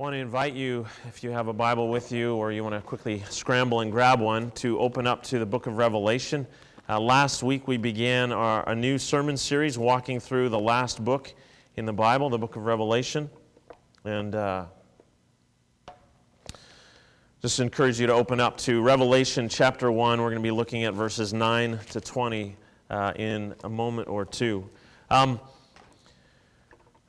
want to invite you, if you have a Bible with you or you want to quickly scramble and grab one, to open up to the book of Revelation. Uh, last week we began our, a new sermon series walking through the last book in the Bible, the book of Revelation. And uh, just encourage you to open up to Revelation chapter 1. We're going to be looking at verses 9 to 20 uh, in a moment or two. Um,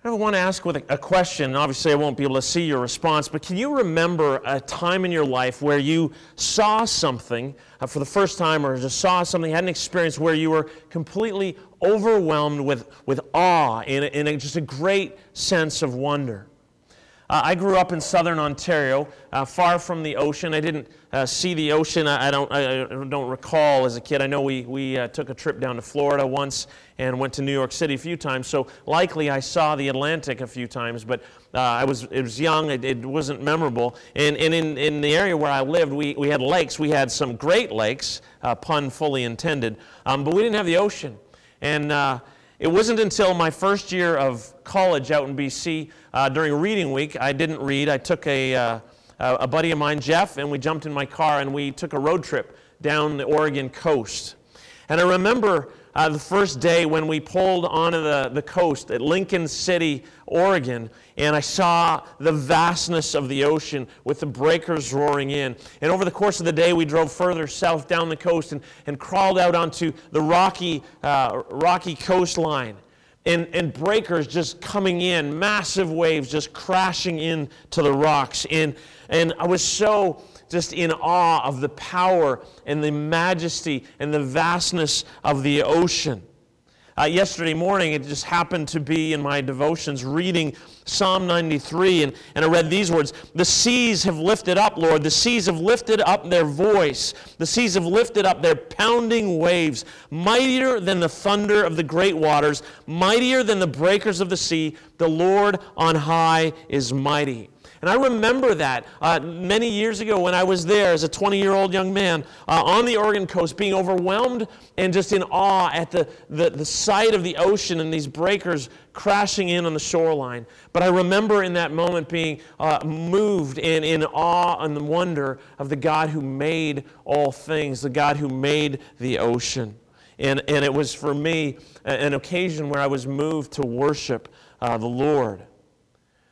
I want to ask with a question. Obviously, I won't be able to see your response, but can you remember a time in your life where you saw something uh, for the first time or just saw something, had an experience where you were completely overwhelmed with, with awe and, and just a great sense of wonder? Uh, I grew up in southern Ontario, uh, far from the ocean. I didn't uh, see the ocean. I, I, don't, I, don't recall as a kid. I know we, we uh, took a trip down to Florida once and went to New York City a few times, so likely I saw the Atlantic a few times, but uh, I was, it was young, it, it, wasn't memorable. And, and in, in the area where I lived, we, we had lakes. We had some great lakes, uh, pun fully intended, um, but we didn't have the ocean. And it wasn't until my first year of college out in BC, uh, during reading week, I didn't read. I took a, uh, a buddy of mine, Jeff, and we jumped in my car and we took a road trip down the Oregon coast. And I remember uh, the first day when we pulled onto the, the coast at Lincoln City, Oregon, and I saw the vastness of the ocean with the breakers roaring in. And over the course of the day, we drove further south down the coast and, and crawled out onto the rocky, uh, rocky coastline. And, and breakers just coming in, massive waves just crashing into the rocks. And, and I was so just in awe of the power and the majesty and the vastness of the ocean. Uh, yesterday morning, it just happened to be in my devotions reading Psalm 93, and, and I read these words The seas have lifted up, Lord. The seas have lifted up their voice. The seas have lifted up their pounding waves, mightier than the thunder of the great waters, mightier than the breakers of the sea. The Lord on high is mighty. And I remember that uh, many years ago when I was there as a 20 year old young man uh, on the Oregon coast, being overwhelmed and just in awe at the, the, the sight of the ocean and these breakers crashing in on the shoreline. But I remember in that moment being uh, moved and in awe and wonder of the God who made all things, the God who made the ocean. And, and it was for me an occasion where I was moved to worship uh, the Lord.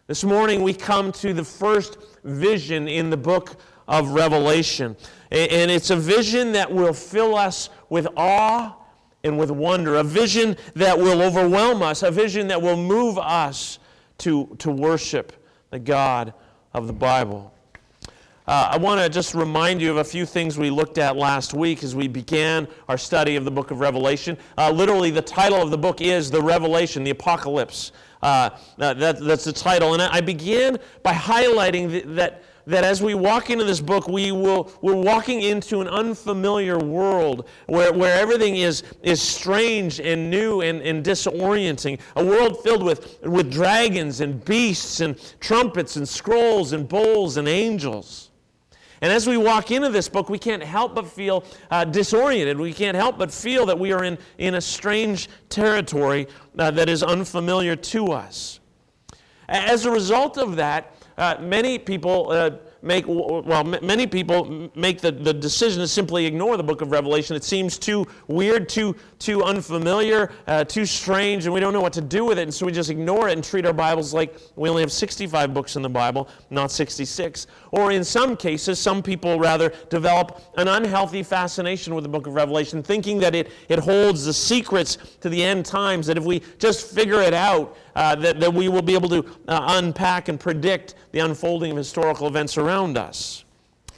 This morning we come to the first vision in the book of Revelation. And it's a vision that will fill us with awe and with wonder, a vision that will overwhelm us, a vision that will move us to, to worship the God of the Bible. Uh, I want to just remind you of a few things we looked at last week as we began our study of the book of Revelation. Uh, literally, the title of the book is The Revelation, the Apocalypse. Uh, that, that's the title. And I began by highlighting that, that as we walk into this book, we will, we're walking into an unfamiliar world where, where everything is, is strange and new and, and disorienting. A world filled with, with dragons and beasts and trumpets and scrolls and bowls and angels. And as we walk into this book, we can't help but feel uh, disoriented. We can't help but feel that we are in, in a strange territory uh, that is unfamiliar to us. As a result of that, uh, many people uh, make, well, many people make the, the decision to simply ignore the book of Revelation. It seems too weird, too, too unfamiliar, uh, too strange, and we don't know what to do with it. And so we just ignore it and treat our Bibles like we only have 65 books in the Bible, not 66. Or in some cases, some people rather develop an unhealthy fascination with the book of Revelation, thinking that it, it holds the secrets to the end times, that if we just figure it out, uh, that, that we will be able to uh, unpack and predict the unfolding of historical events around us.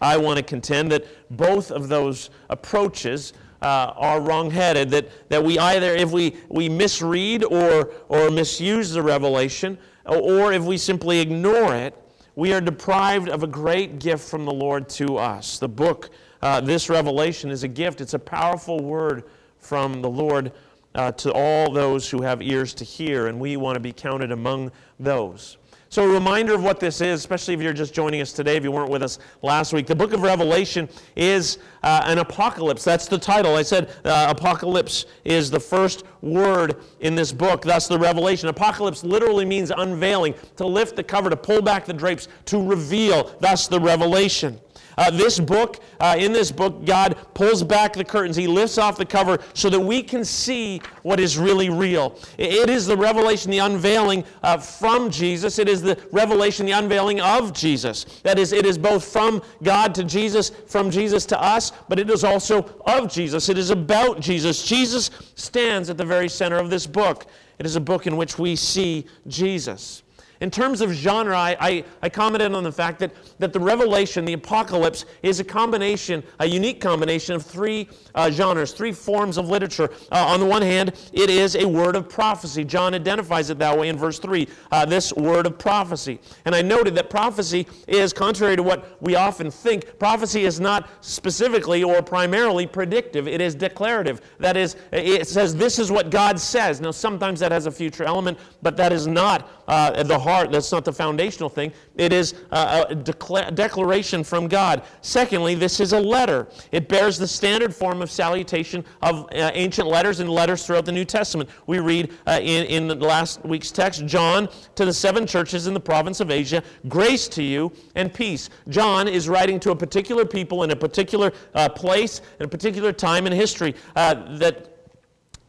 I want to contend that both of those approaches uh, are wrongheaded, that, that we either, if we, we misread or, or misuse the revelation, or if we simply ignore it, we are deprived of a great gift from the Lord to us. The book, uh, this revelation, is a gift, it's a powerful word from the Lord uh, to all those who have ears to hear, and we want to be counted among those. So, a reminder of what this is, especially if you're just joining us today, if you weren't with us last week. The book of Revelation is uh, an apocalypse. That's the title. I said uh, apocalypse is the first word in this book, thus, the revelation. Apocalypse literally means unveiling, to lift the cover, to pull back the drapes, to reveal, thus, the revelation. Uh, this book, uh, in this book, God pulls back the curtains. He lifts off the cover so that we can see what is really real. It is the revelation, the unveiling uh, from Jesus. It is the revelation, the unveiling of Jesus. That is, it is both from God to Jesus, from Jesus to us, but it is also of Jesus. It is about Jesus. Jesus stands at the very center of this book. It is a book in which we see Jesus. In terms of genre, I, I, I, commented on the fact that, that the Revelation, the Apocalypse, is a combination, a unique combination of three uh, genres, three forms of literature. Uh, on the one hand, it is a word of prophecy. John identifies it that way in verse 3, uh, this word of prophecy. And I noted that prophecy is, contrary to what we often think, prophecy is not specifically or primarily predictive, it is declarative. That is, it says, This is what God says. Now, sometimes that has a future element, but that is not uh, the heart. That's not the foundational thing. It is a decla- declaration from God. Secondly, this is a letter. It bears the standard form of salutation of uh, ancient letters and letters throughout the New Testament. We read uh, in, in last week's text John to the seven churches in the province of Asia, grace to you and peace. John is writing to a particular people in a particular uh, place, in a particular time in history uh, that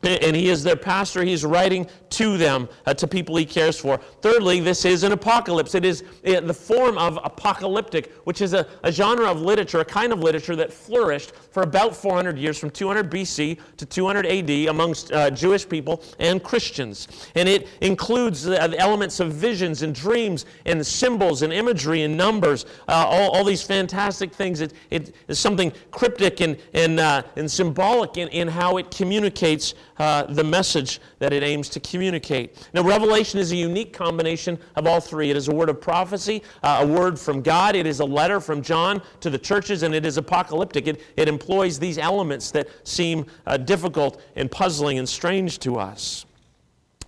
and he is their pastor. He's writing to them, uh, to people he cares for. Thirdly, this is an apocalypse. It is uh, the form of apocalyptic, which is a, a, genre of literature, a kind of literature that flourished for about 400 years, from 200 BC to 200 AD, amongst uh, Jewish people and Christians. And it includes the elements of visions and dreams and symbols and imagery and numbers, uh, all, all, these fantastic things. It, it is something cryptic and, and, uh, and symbolic in, in how it communicates uh, the message that it aims to communicate. Now, Revelation is a unique combination of all three. It is a word of prophecy, uh, a word from God, it is a letter from John to the churches, and it is apocalyptic. It, it employs these elements that seem uh, difficult and puzzling and strange to us.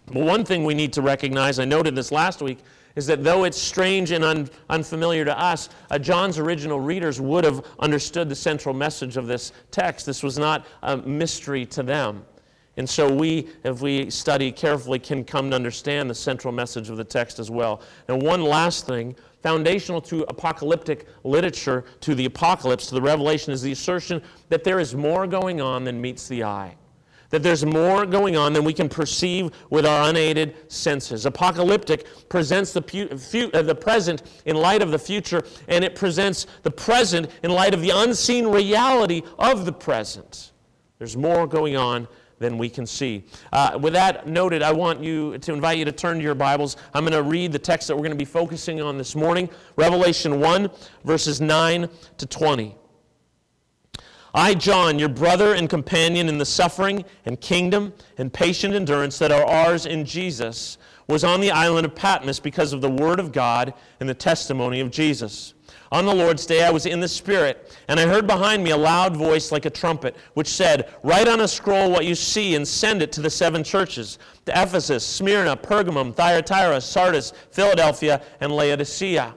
But one thing we need to recognize, I noted this last week, is that though it's strange and un- unfamiliar to us, uh, John's original readers would have understood the central message of this text. This was not a mystery to them. And so we, if we study carefully, can come to understand the central message of the text as well. And one last thing, foundational to apocalyptic literature, to the apocalypse, to the revelation, is the assertion that there is more going on than meets the eye. That there's more going on than we can perceive with our unaided senses. Apocalyptic presents the, pu- fu- uh, the present in light of the future, and it presents the present in light of the unseen reality of the present. There's more going on than we can see. Uh, with that noted, I want you to invite you to turn to your Bibles. I'm going to read the text that we're going to be focusing on this morning Revelation 1, verses 9 to 20. I, John, your brother and companion in the suffering and kingdom and patient endurance that are ours in Jesus, was on the island of Patmos because of the word of God and the testimony of Jesus. On the Lord's day, I was in the Spirit, and I heard behind me a loud voice like a trumpet, which said, Write on a scroll what you see and send it to the seven churches to Ephesus, Smyrna, Pergamum, Thyatira, Sardis, Philadelphia, and Laodicea.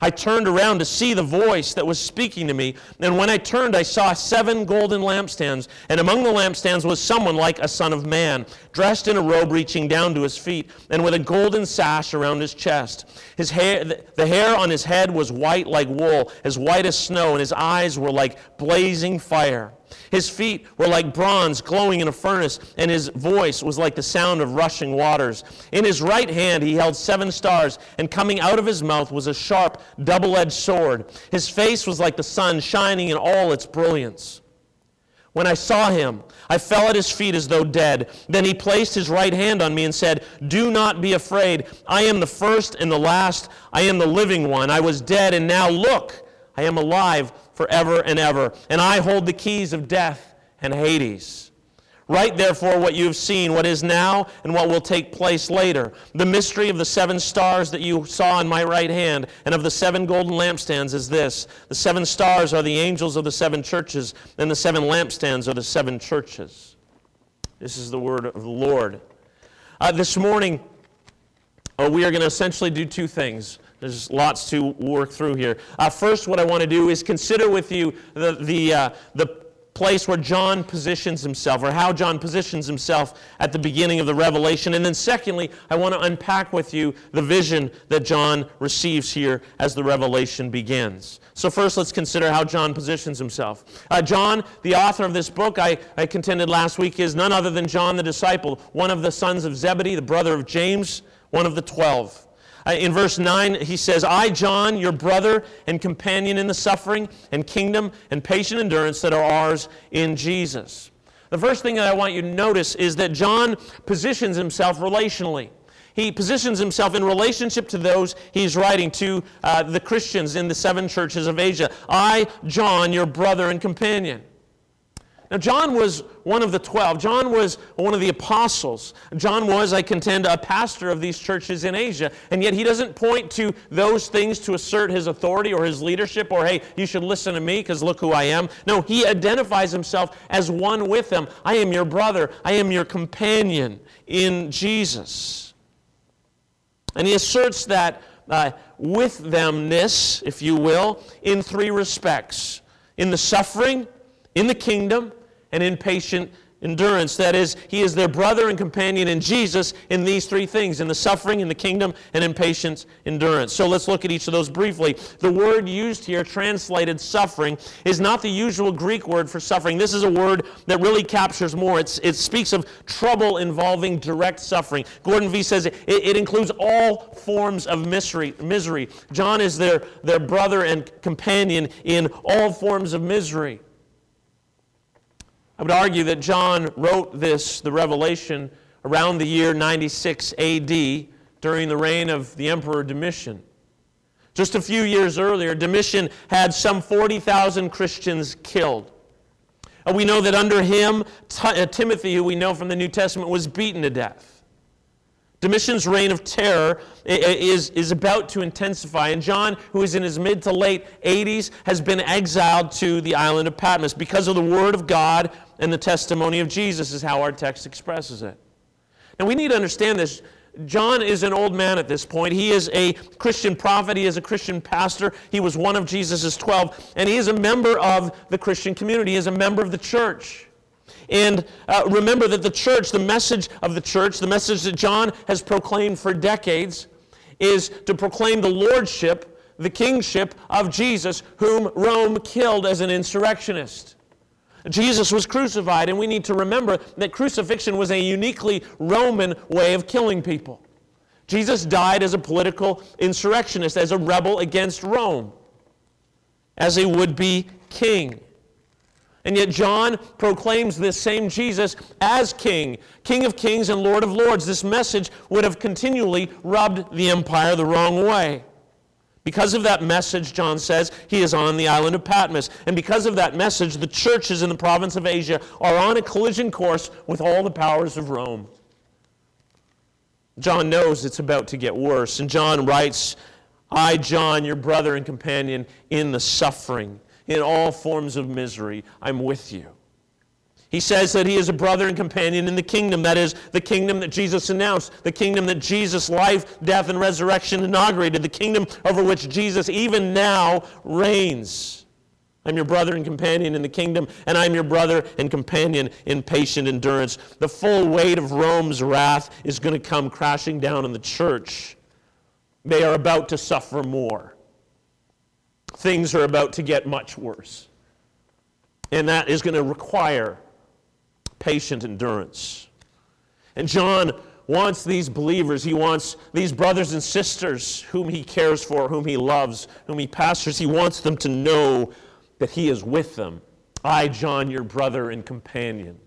I turned around to see the voice that was speaking to me. And when I turned, I saw seven golden lampstands. And among the lampstands was someone like a son of man, dressed in a robe reaching down to his feet, and with a golden sash around his chest. His hair, the hair on his head was white like wool, as white as snow, and his eyes were like blazing fire. His feet were like bronze glowing in a furnace, and his voice was like the sound of rushing waters. In his right hand he held seven stars, and coming out of his mouth was a sharp, double edged sword. His face was like the sun shining in all its brilliance. When I saw him, I fell at his feet as though dead. Then he placed his right hand on me and said, Do not be afraid. I am the first and the last. I am the living one. I was dead, and now look, I am alive forever and ever. And I hold the keys of death and Hades. Write therefore what you have seen, what is now, and what will take place later. The mystery of the seven stars that you saw in my right hand, and of the seven golden lampstands is this The seven stars are the angels of the seven churches, and the seven lampstands are the seven churches. This is the word of the Lord. Uh, this morning, uh, we are going to essentially do two things. There's lots to work through here. Uh, first, what I want to do is consider with you the, the, uh, the place where John positions himself, or how John positions himself at the beginning of the revelation. And then, secondly, I want to unpack with you the vision that John receives here as the revelation begins. So, first, let's consider how John positions himself. Uh, John, the author of this book, I, I contended last week, is none other than John the disciple, one of the sons of Zebedee, the brother of James, one of the twelve. Uh, in verse 9, he says, I, John, your brother and companion in the suffering and kingdom and patient endurance that are ours in Jesus. The first thing that I want you to notice is that John positions himself relationally. He positions himself in relationship to those he's writing to, uh, the Christians in the seven churches of Asia. I, John, your brother and companion. Now, John was one of the twelve. John was one of the apostles. John was, I contend, a pastor of these churches in Asia. And yet he doesn't point to those things to assert his authority or his leadership or, hey, you should listen to me because look who I am. No, he identifies himself as one with them. I am your brother. I am your companion in Jesus. And he asserts that uh, with themness, if you will, in three respects in the suffering, in the kingdom, and in patient endurance. That is, he is their brother and companion in Jesus in these three things in the suffering, in the kingdom, and in patient endurance. So let's look at each of those briefly. The word used here, translated suffering, is not the usual Greek word for suffering. This is a word that really captures more. It's, it speaks of trouble involving direct suffering. Gordon Fee says it, it includes all forms of misery, misery. John is their, their brother and companion in all forms of misery. I would argue that John wrote this, the Revelation, around the year 96 AD during the reign of the Emperor Domitian. Just a few years earlier, Domitian had some 40,000 Christians killed. We know that under him, uh, Timothy, who we know from the New Testament, was beaten to death. Domitian's reign of terror is, is about to intensify, and John, who is in his mid to late 80s, has been exiled to the island of Patmos because of the word of God and the testimony of Jesus, is how our text expresses it. And we need to understand this. John is an old man at this point. He is a Christian prophet. He is a Christian pastor. He was one of Jesus' 12, and he is a member of the Christian community. He is a member of the church. And uh, remember that the church, the message of the church, the message that John has proclaimed for decades, is to proclaim the lordship, the kingship of Jesus, whom Rome killed as an insurrectionist. Jesus was crucified, and we need to remember that crucifixion was a uniquely Roman way of killing people. Jesus died as a political insurrectionist, as a rebel against Rome, as a would be king. And yet, John proclaims this same Jesus as King, King of kings and Lord of lords. This message would have continually rubbed the empire the wrong way. Because of that message, John says, he is on the island of Patmos. And because of that message, the churches in the province of Asia are on a collision course with all the powers of Rome. John knows it's about to get worse. And John writes, I, John, your brother and companion in the suffering in all forms of misery, I'm with you. He says that he is a brother and companion in the kingdom. That is, the kingdom that Jesus announced, the kingdom that Jesus' life, death, and resurrection inaugurated, the kingdom over which Jesus even now reigns. I'm your brother and companion in the kingdom, and I'm your brother and companion in patient endurance. The full weight of Rome's wrath is going to come crashing down on the church. They are about to suffer more things are about to get much worse. And that is going to require patient endurance. And John wants these believers, he wants these brothers and sisters whom he cares for, whom he loves, whom he pastors, he wants them to know that he is with them. I, John, your brother and companion.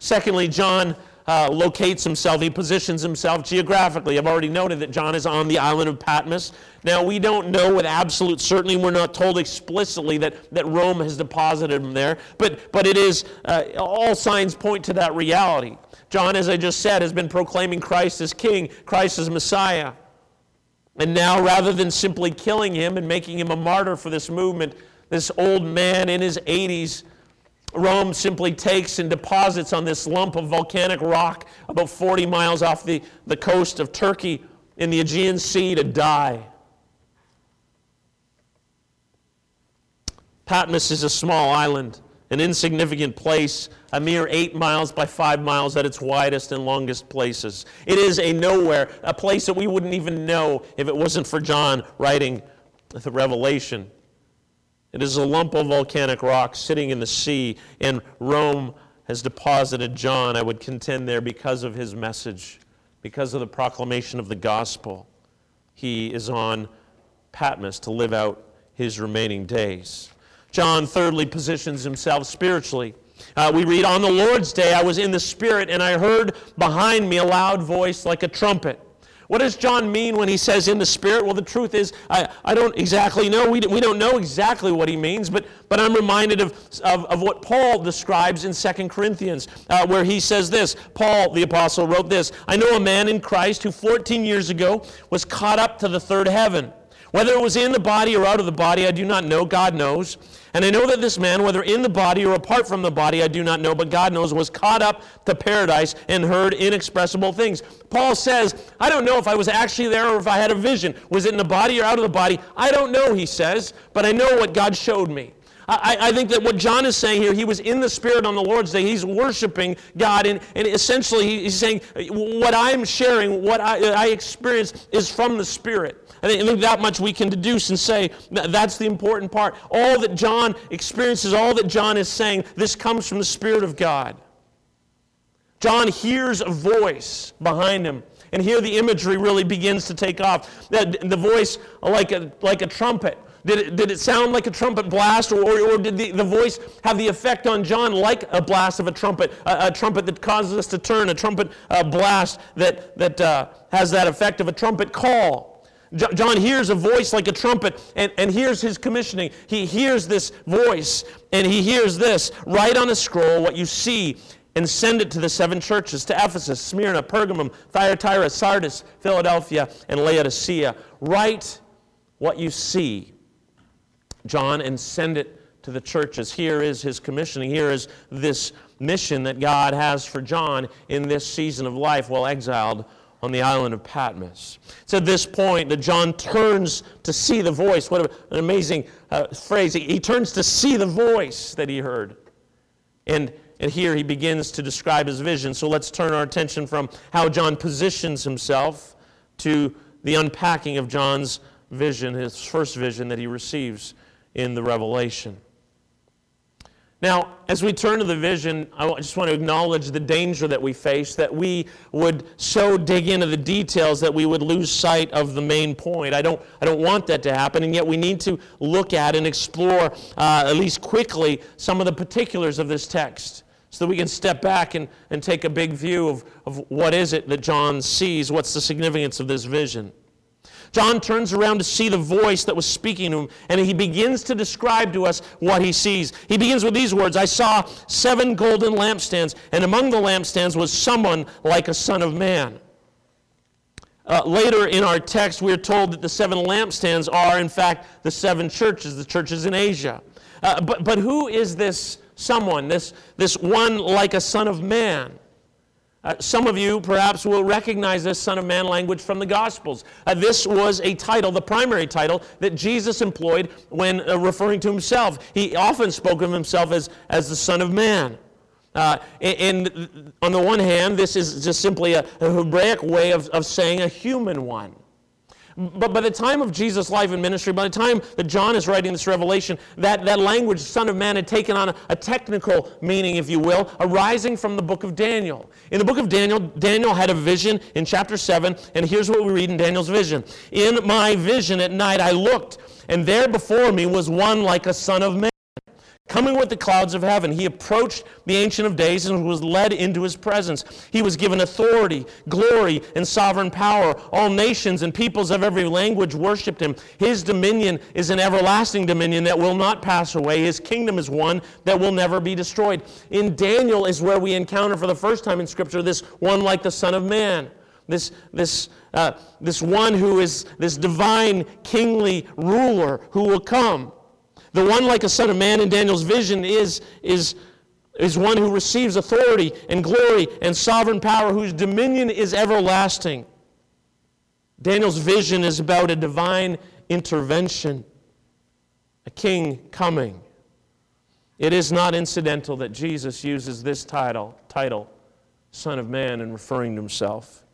Secondly, John uh, locates himself, he positions himself geographically. I've already noted that John is on the island of Patmos. Now, we don't know with absolute certainty, we're not told explicitly that, that Rome has deposited him there, but, but it is, uh, all signs point to that reality. John, as I just said, has been proclaiming Christ as King, Christ as Messiah. And now, rather than simply killing him and making him a martyr for this movement, this old man in his 80s Rome simply takes and deposits on this lump of volcanic rock about 40 miles off the, the coast of Turkey in the Aegean Sea to die. Patmos is a small island, an insignificant place, a mere eight miles by five miles at its widest and longest places. It is a nowhere, a place that we wouldn't even know if it wasn't for John writing the Revelation. It is a lump of volcanic rock sitting in the sea, and Rome has deposited John, I would contend, there because of his message, because of the proclamation of the gospel. He is on Patmos to live out his remaining days. John, thirdly, positions himself spiritually. Uh, we read, On the Lord's day, I was in the Spirit, and I heard behind me a loud voice like a trumpet. What does John mean when he says in the Spirit? Well, the truth is, I, I don't exactly know. We, we don't know exactly what he means, but, but I'm reminded of, of, of what Paul describes in 2 Corinthians, uh, where he says this. Paul, the apostle, wrote this I know a man in Christ who 14 years ago was caught up to the third heaven. Whether it was in the body or out of the body, I do not know. God knows. And I know that this man, whether in the body or apart from the body, I do not know, but God knows, was caught up to paradise and heard inexpressible things. Paul says, I don't know if I was actually there or if I had a vision. Was it in the body or out of the body? I don't know, he says, but I know what God showed me. I, I, think that what John is saying here, he was in the Spirit on the Lord's Day. He's worshiping God, and, and essentially he's saying, What I'm sharing, what I, I experience, is from the Spirit. I think, that much we can deduce and say that's the important part. All that John experiences, all that John is saying, this comes from the Spirit of God. John hears a voice behind him. And here the imagery really begins to take off. The, voice like a, like a trumpet. Did it, did it sound like a trumpet blast, or, or, or did the, the voice have the effect on John like a blast of a trumpet, a, a trumpet that causes us to turn, a trumpet uh, blast that, that uh, has that effect of a trumpet call? John hears a voice like a trumpet and, and hears his commissioning. He hears this voice and he hears this Write on a scroll what you see and send it to the seven churches to Ephesus, Smyrna, Pergamum, Thyatira, Sardis, Philadelphia, and Laodicea. Write what you see, John, and send it to the churches. Here is his commissioning. Here is this mission that God has for John in this season of life while exiled on the island of Patmos. It's at this point that John turns to see the voice. What an amazing uh, phrase. He, he turns to see the voice that he heard. And, and here he begins to describe his vision. So let's turn our attention from how John positions himself to the unpacking of John's vision, his first vision that he receives in the Revelation. Now, as we turn to the vision, I just want to acknowledge the danger that we face, that we would so dig into the details that we would lose sight of the main point. I don't, I don't want that to happen, and yet we need to look at and explore, uh, at least quickly, some of the particulars of this text so that we can step back and, and take a big view of, of what is it that John sees, what's the significance of this vision. John turns around to see the voice that was speaking to him, and he begins to describe to us what he sees. He begins with these words I saw seven golden lampstands, and among the lampstands was someone like a son of man. Uh, later in our text, we are told that the seven lampstands are, in fact, the seven churches, the churches in Asia. Uh, but, but who is this someone, this, this one like a son of man? Uh, some of you perhaps will recognize this Son of Man language from the Gospels. Uh, this was a title, the primary title, that Jesus employed when uh, referring to himself. He often spoke of himself as, as the Son of Man. Uh, and, and, on the one hand, this is just simply a, a Hebraic way of, of saying a human one. But by the time of Jesus' life and ministry, by the time that John is writing this revelation, that, that language, Son of Man, had taken on a, a, technical meaning, if you will, arising from the book of Daniel. In the book of Daniel, Daniel had a vision in chapter 7, and here's what we read in Daniel's vision In my vision at night I looked, and there before me was one like a son of man Coming with the clouds of heaven, he approached the Ancient of Days and was led into his presence. He was given authority, glory, and sovereign power. All nations and peoples of every language worshiped him. His dominion is an everlasting dominion that will not pass away. His kingdom is one that will never be destroyed. In Daniel is where we encounter for the first time in Scripture this one like the Son of Man. This, this, uh, this one who is this divine kingly ruler who will come. The one like a son of man in Daniel's vision is, is, is one who receives authority and glory and sovereign power, whose dominion is everlasting. Daniel's vision is about a divine intervention, a king coming. It is not incidental that Jesus uses this title, title, Son of Man, in referring to himself.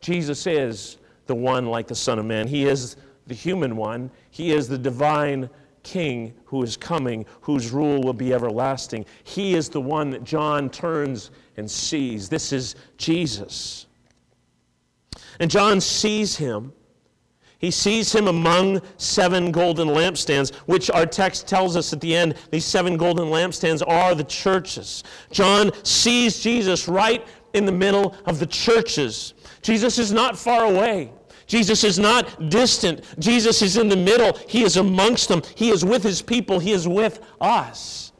Jesus is the one like the Son of Man. He is the human one. He is the divine king who is coming, whose rule will be everlasting. He is the one that John turns and sees. This is Jesus. And John sees him. He sees him among seven golden lampstands, which our text tells us at the end these seven golden lampstands are the churches. John sees Jesus right in the middle of the churches. Jesus is not far away. Jesus is not distant. Jesus is in the middle. He is amongst them. He is with his people. He is with us.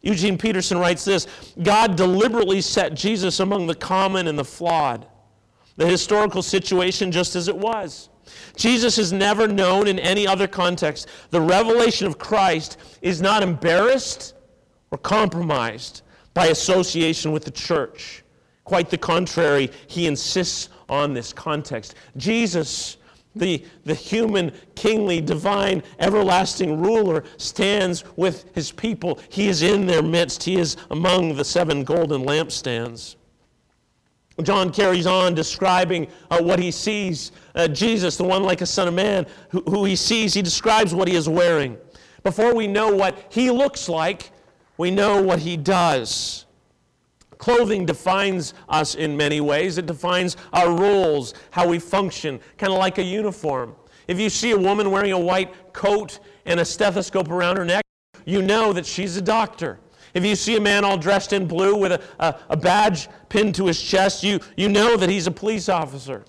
Eugene Peterson writes this God deliberately set Jesus among the common and the flawed, the historical situation just as it was. Jesus is never known in any other context. The revelation of Christ is not embarrassed or compromised by association with the church. Quite the contrary, he insists on this context. Jesus, the, the human, kingly, divine, everlasting ruler, stands with his people. He is in their midst, he is among the seven golden lampstands. John carries on describing uh, what he sees. Uh, Jesus, the one like a son of man, who, who he sees, he describes what he is wearing. Before we know what he looks like, we know what he does. Clothing defines us in many ways. It defines our roles, how we function, kind of like a uniform. If you see a woman wearing a white coat and a stethoscope around her neck, you know that she's a doctor. If you see a man all dressed in blue with a, a, a badge pinned to his chest, you, you know that he's a police officer.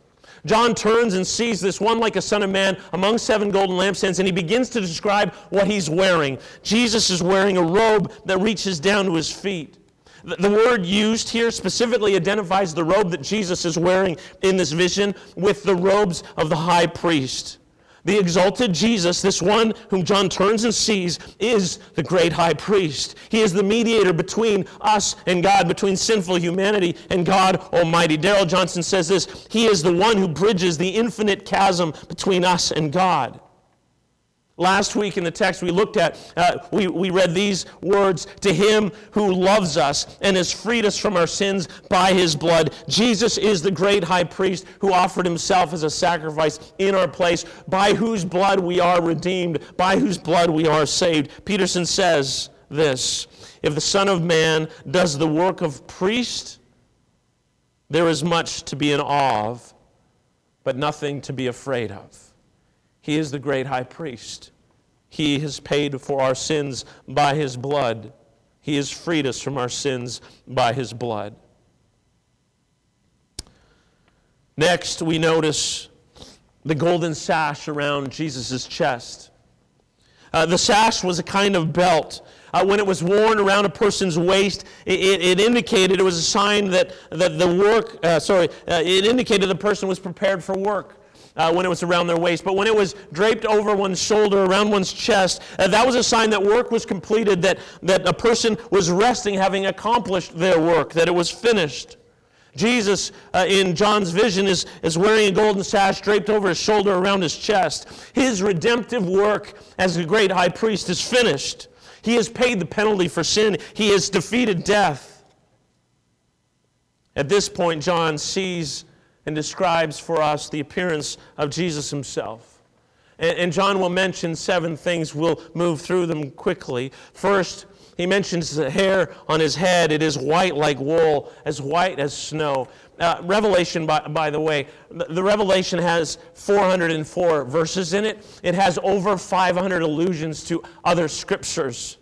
John turns and sees this one like a son of man among seven golden lampstands, and he begins to describe what he's wearing. Jesus is wearing a robe that reaches down to his feet. The, word used here specifically identifies the robe that Jesus is wearing in this vision with the robes of the high priest. The exalted Jesus, this one whom John turns and sees, is the great high priest. He is the mediator between us and God, between sinful humanity and God Almighty. Darrell Johnson says this He is the one who bridges the infinite chasm between us and God. Last week in the text we looked at, uh, we, we read these words To him who loves us and has freed us from our sins by his blood. Jesus is the great high priest who offered himself as a sacrifice in our place, by whose blood we are redeemed, by whose blood we are saved. Peterson says this If the Son of Man does the work of priest, there is much to be in awe of, but nothing to be afraid of. He is the great high priest. He has paid for our sins by his blood. He has freed us from our sins by his blood. Next, we notice the golden sash around Jesus' chest. Uh, the sash was a kind of belt. Uh, when it was worn around a person's waist, it, it, it, indicated it was a sign that, that the work, uh, sorry, uh, it indicated the person was prepared for work uh, when it was around their waist. But when it was draped over one's shoulder, around one's chest, uh, that was a sign that work was completed, that, that a person was resting, having accomplished their work, that it was finished. Jesus, uh, in John's vision, is, is wearing a golden sash draped over his shoulder around his chest. His redemptive work as the great high priest is finished. He has paid the penalty for sin, he has defeated death. At this point, John sees and describes for us the appearance of Jesus himself. And, and, John will mention seven things. We'll move through them quickly. First, he mentions the hair on his head. It is white like wool, as white as snow. Uh, Revelation, by, by the way, the, the Revelation has 404 verses in it. It has over 500 allusions to other scriptures.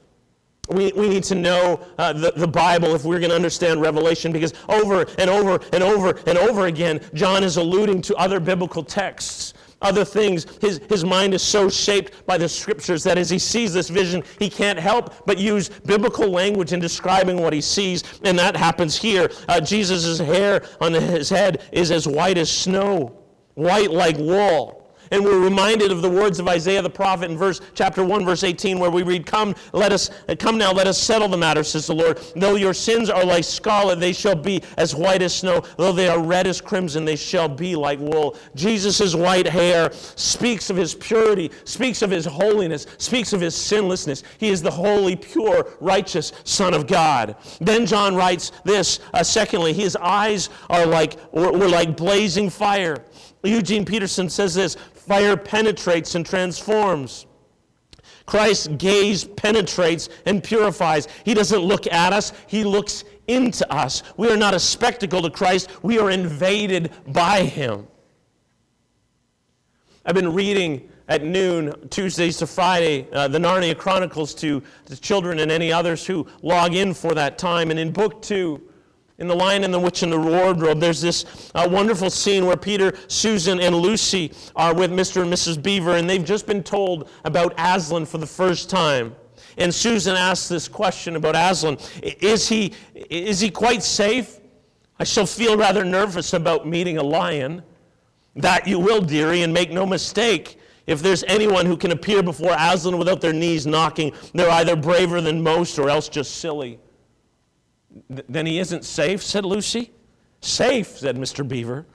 We, we need to know uh, the, the Bible if we're going to understand Revelation because over and over and over and over again, John is alluding to other biblical texts, other things. His, his mind is so shaped by the scriptures that as he sees this vision, he can't help but use biblical language in describing what he sees. And that happens here. Uh, Jesus' hair on his head is as white as snow, white like wool. And we're reminded of the words of Isaiah the prophet in verse chapter 1 verse 18 where we read come let us come now let us settle the matter says the Lord though your sins are like scarlet they shall be as white as snow though they are red as crimson they shall be like wool. Jesus' white hair speaks of his purity, speaks of his holiness, speaks of his sinlessness. He is the holy, pure, righteous Son of God. Then John writes this, uh, secondly, his eyes are like were, were like blazing fire. Eugene Peterson says this fire penetrates and transforms. Christ's gaze penetrates and purifies. He doesn't look at us, He looks into us. We are not a spectacle to Christ, we are invaded by Him. I've been reading at noon, Tuesdays to Friday, uh, the Narnia Chronicles to the children and any others who log in for that time. And in book two, in The Lion and the Witch and the Wardrobe, there's this uh, wonderful scene where Peter, Susan, and Lucy are with Mr. and Mrs. Beaver, and they've just been told about Aslan for the first time. And Susan asks this question about Aslan Is he, is he quite safe? I shall feel rather nervous about meeting a lion. That you will, dearie, and make no mistake. If there's anyone who can appear before Aslan without their knees knocking, they're either braver than most or else just silly. Then he isn't safe, said Lucy. Safe, said Mr. Beaver.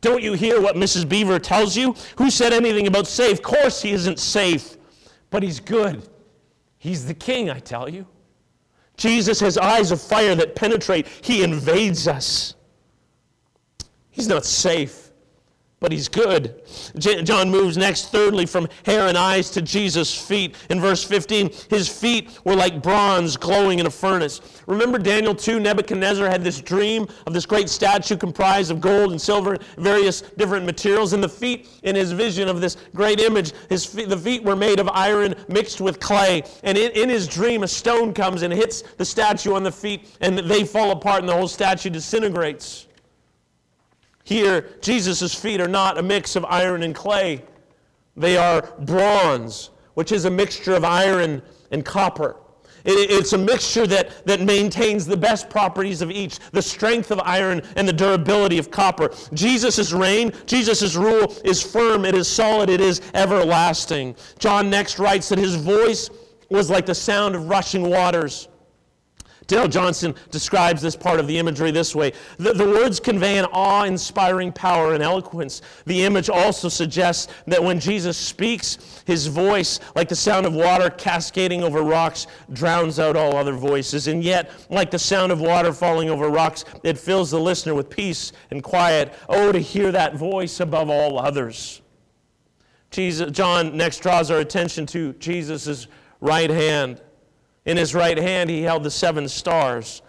Don't you hear what Mrs. Beaver tells you? Who said anything about safe? Of course he isn't safe, but he's good. He's the king, I tell you. Jesus has eyes of fire that penetrate, he invades us. He's not safe but he's good. John moves next, thirdly, from hair and eyes to Jesus' feet. In verse 15, his feet were like bronze glowing in a furnace. Remember Daniel 2? Nebuchadnezzar had this dream of this great statue comprised of gold and silver, various different materials. And the feet, in his vision of this great image, his feet, the feet were made of iron mixed with clay. And in, in his dream, a stone comes and hits the statue on the feet, and they fall apart, and the whole statue disintegrates. Here, Jesus' feet are not a mix of iron and clay, they are bronze, which is a mixture of iron and copper. it's a mixture that, that maintains the best properties of each the strength of iron and the durability of copper. Jesus' reign, Jesus' rule is firm, it is solid, it is everlasting. John next writes that his voice was like the sound of rushing waters. Dale Johnson describes this part of the imagery this way the, the words convey an awe inspiring power and eloquence. The image also suggests that when Jesus speaks, his voice, like the sound of water cascading over rocks, drowns out all other voices. And yet, like the sound of water falling over rocks, it fills the listener with peace and quiet. Oh, to hear that voice above all others. Jesus, John next draws our attention to Jesus' right hand. In his right hand, he held the seven stars.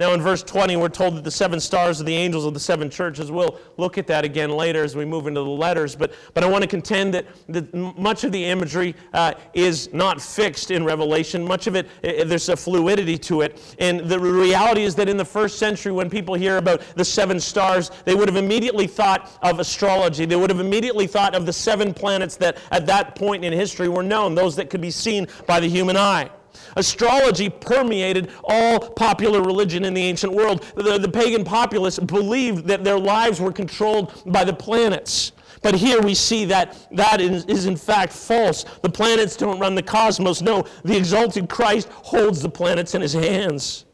Now, in verse 20, we're told that the seven stars are the angels of the seven churches. We'll look at that again later as we move into the letters. But, but I want to contend that, that much of the imagery uh, is not fixed in Revelation. Much of it, there's a fluidity to it. And the reality is that in the first century, when people hear about the seven stars, they would have immediately thought of astrology. They would have immediately thought of the seven planets that at that point in history were known, those that could be seen by the human eye. Astrology permeated all popular religion in the ancient world. The, the pagan populace believed that their lives were controlled by the planets. But here we see that that is, is, in fact false. The planets don't run the cosmos. No, the exalted Christ holds the planets in his hands.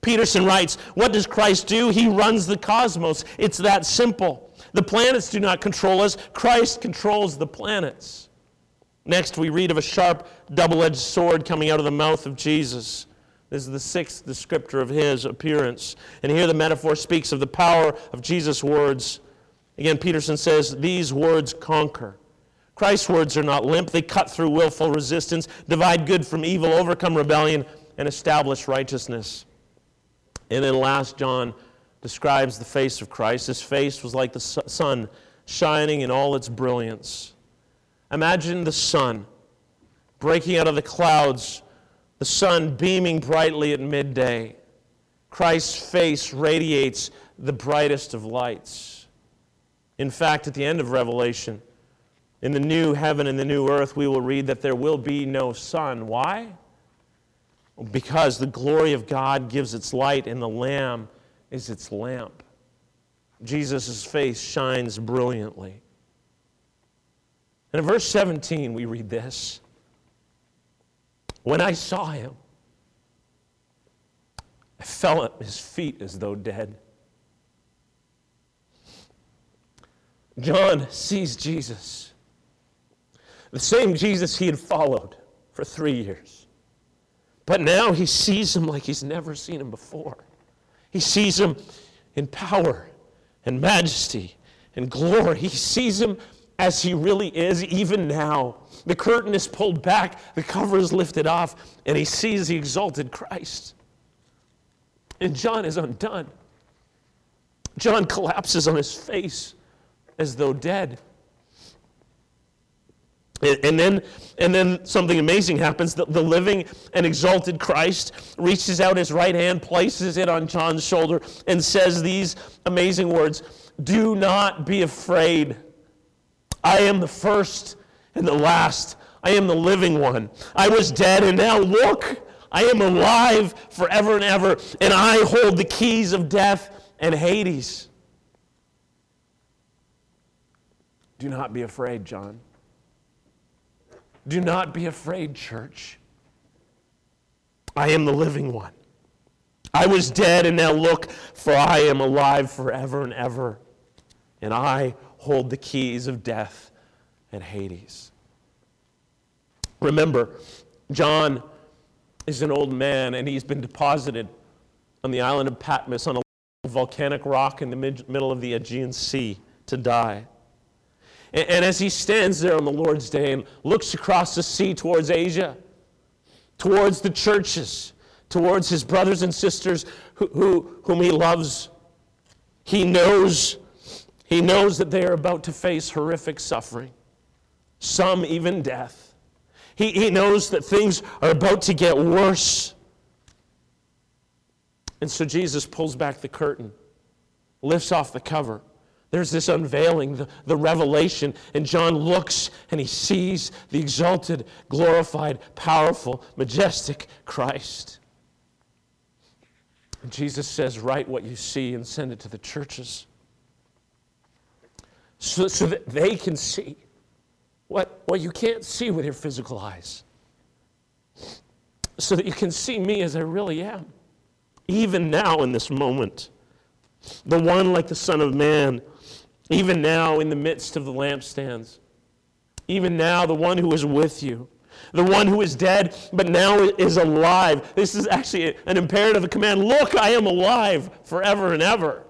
Peterson writes, What does Christ do? He runs the cosmos. It's that simple. The planets do not control us, Christ controls the planets. Next, we read of a sharp, double edged sword coming out of the mouth of Jesus. This is the sixth descriptor of his appearance. And here the metaphor speaks of the power of Jesus' words. Again, Peterson says, These words conquer. Christ's words are not limp, they cut through willful resistance, divide good from evil, overcome rebellion, and establish righteousness. And then last, John describes the face of Christ. His face was like the sun shining in all its brilliance. Imagine the sun breaking out of the clouds, the sun beaming brightly at midday. Christ's face radiates the brightest of lights. In fact, at the end of Revelation, in the new heaven and the new earth, we will read that there will be no sun. Why? Because the glory of God gives its light, and the Lamb is its lamp. Jesus' face shines brilliantly. In verse 17, we read this When I saw him, I fell at his feet as though dead. John sees Jesus, the same Jesus he had followed for three years. But now he sees him like he's never seen him before. He sees him in power and majesty and glory. He sees him as he really is, even now. The curtain is pulled back, the cover is lifted off, and he sees the exalted Christ. And John is undone. John collapses on his face as though dead. And, then, and then something amazing happens. The, the living and exalted Christ reaches out his right hand, places it on John's shoulder, and says these amazing words Do not be afraid. I am the first and the last. I am the living one. I was dead, and now look, I am alive forever and ever, and I hold the keys of death and Hades. Do not be afraid, John. Do not be afraid, church. I am the living one. I was dead, and now look, for I am alive forever and ever, and I hold the keys of death and Hades. Remember, John is an old man, and he's been deposited on the island of Patmos on a volcanic rock in the mid- middle of the Aegean Sea to die. And, and as he stands there on the Lord's day and looks across the sea towards Asia, towards the churches, towards his brothers and sisters who, who, whom he loves, he knows, he knows that they are about to face horrific suffering, some even death. He, he knows that things are about to get worse. And so Jesus pulls back the curtain, lifts off the cover, there's this unveiling, the, the revelation, and John looks and he sees the exalted, glorified, powerful, majestic Christ. And Jesus says, Write what you see and send it to the churches so, so that they can see what, what you can't see with your physical eyes. So that you can see me as I really am, even now in this moment. The one like the Son of Man even now, in the midst of the lampstands, even now, the one who is with you, the one who is dead but now is alive. This is actually an imperative, command. Look, I am alive forever and ever.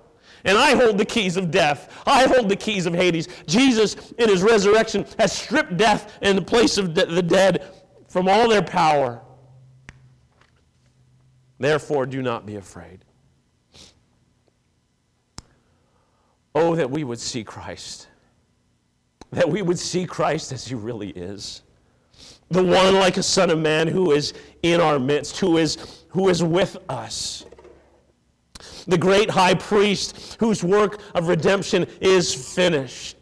And I hold the keys of death. I hold the keys of Hades. Jesus, in his resurrection, has stripped death in the place of the dead from all their power. Therefore, do not be afraid. Oh, that we would see Christ. That we would see Christ as he really is. The one like a son of man who is in our midst, who is, who is with us. The great high priest whose work of redemption is finished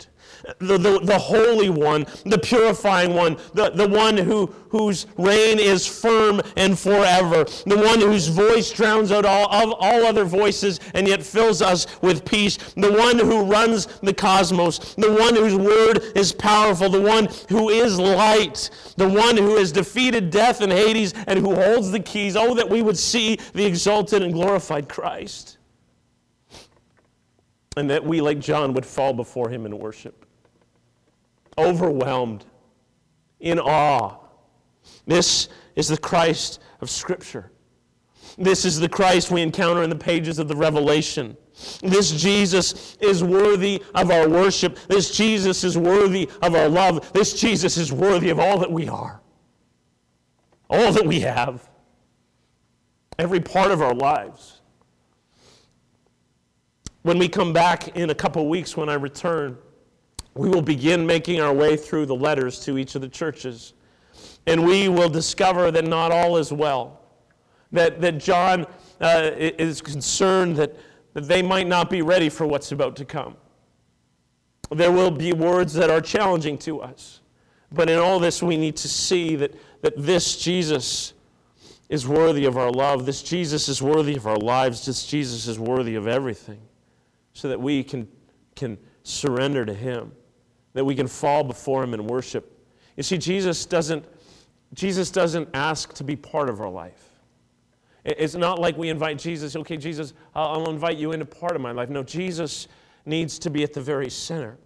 the, the, the Holy One, the purifying one, the, the one who, whose reign is firm and forever, the one whose voice drowns out all, of all other voices and yet fills us with peace, the one who runs the cosmos, the one whose word is powerful, the one who is light, the one who has defeated death and Hades and who holds the keys. Oh, that we would see the exalted and glorified Christ. And that we, like John, would fall before him in worship overwhelmed, in awe. This is the Christ of Scripture. This is the Christ we encounter in the pages of the Revelation. This Jesus is worthy of our worship. This Jesus is worthy of our love. This Jesus is worthy of all that we are, all that we have, every part of our lives. When we come back in a couple weeks, when I return, we will begin making our way through the letters to each of the churches. And we will discover that not all is well. That, that John uh, is concerned that, that they might not be ready for what's about to come. There will be words that are challenging to us. But in all this, we need to see that, that this Jesus is worthy of our love. This Jesus is worthy of our lives. This Jesus is worthy of everything so that we can, can surrender to Him that we can fall before Him and worship. You see, Jesus doesn't, Jesus doesn't ask to be part of our life. It's not like we invite Jesus, okay, Jesus, I'll invite you into part of my life. No, Jesus needs to be at the very center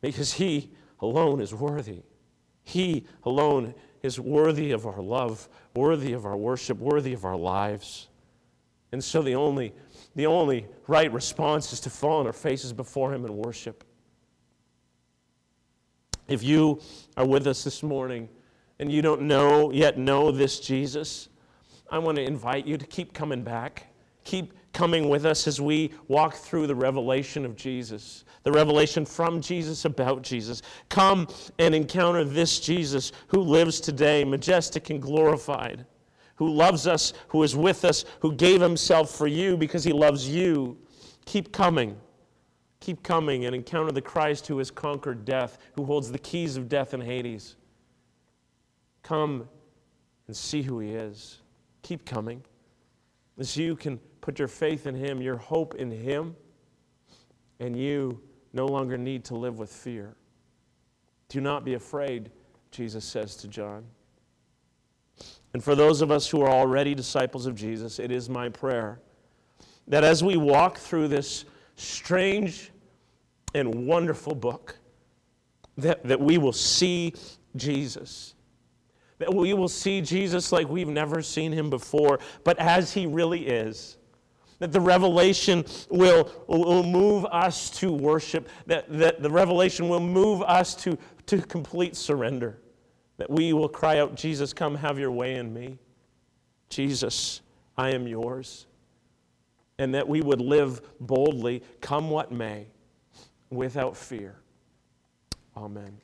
because He alone is worthy. He alone is worthy of our love, worthy of our worship, worthy of our lives. And so the only, the only right response is to fall on our faces before Him and worship. If you are with us this morning and you don't know yet know this Jesus, I want to invite you to keep coming back. Keep coming with us as we walk through the revelation of Jesus, the revelation from Jesus about Jesus. Come and encounter this Jesus who lives today, majestic and glorified, who loves us, who is with us, who gave himself for you because he loves you. Keep coming. Keep coming and encounter the Christ who has conquered death, who holds the keys of death and Hades. Come and see who he is. Keep coming. As you can put your faith in him, your hope in him, and you no longer need to live with fear. Do not be afraid, Jesus says to John. And for those of us who are already disciples of Jesus, it is my prayer that as we walk through this strange and wonderful book, that, that we will see Jesus. That we will see Jesus like we've never seen him before, but as he really is. That the revelation will, will move us to worship, that, that the revelation will move us to, to complete surrender. That we will cry out, Jesus, come have your way in me. Jesus, I am yours. And that we would live boldly, come what may, without fear. Amen.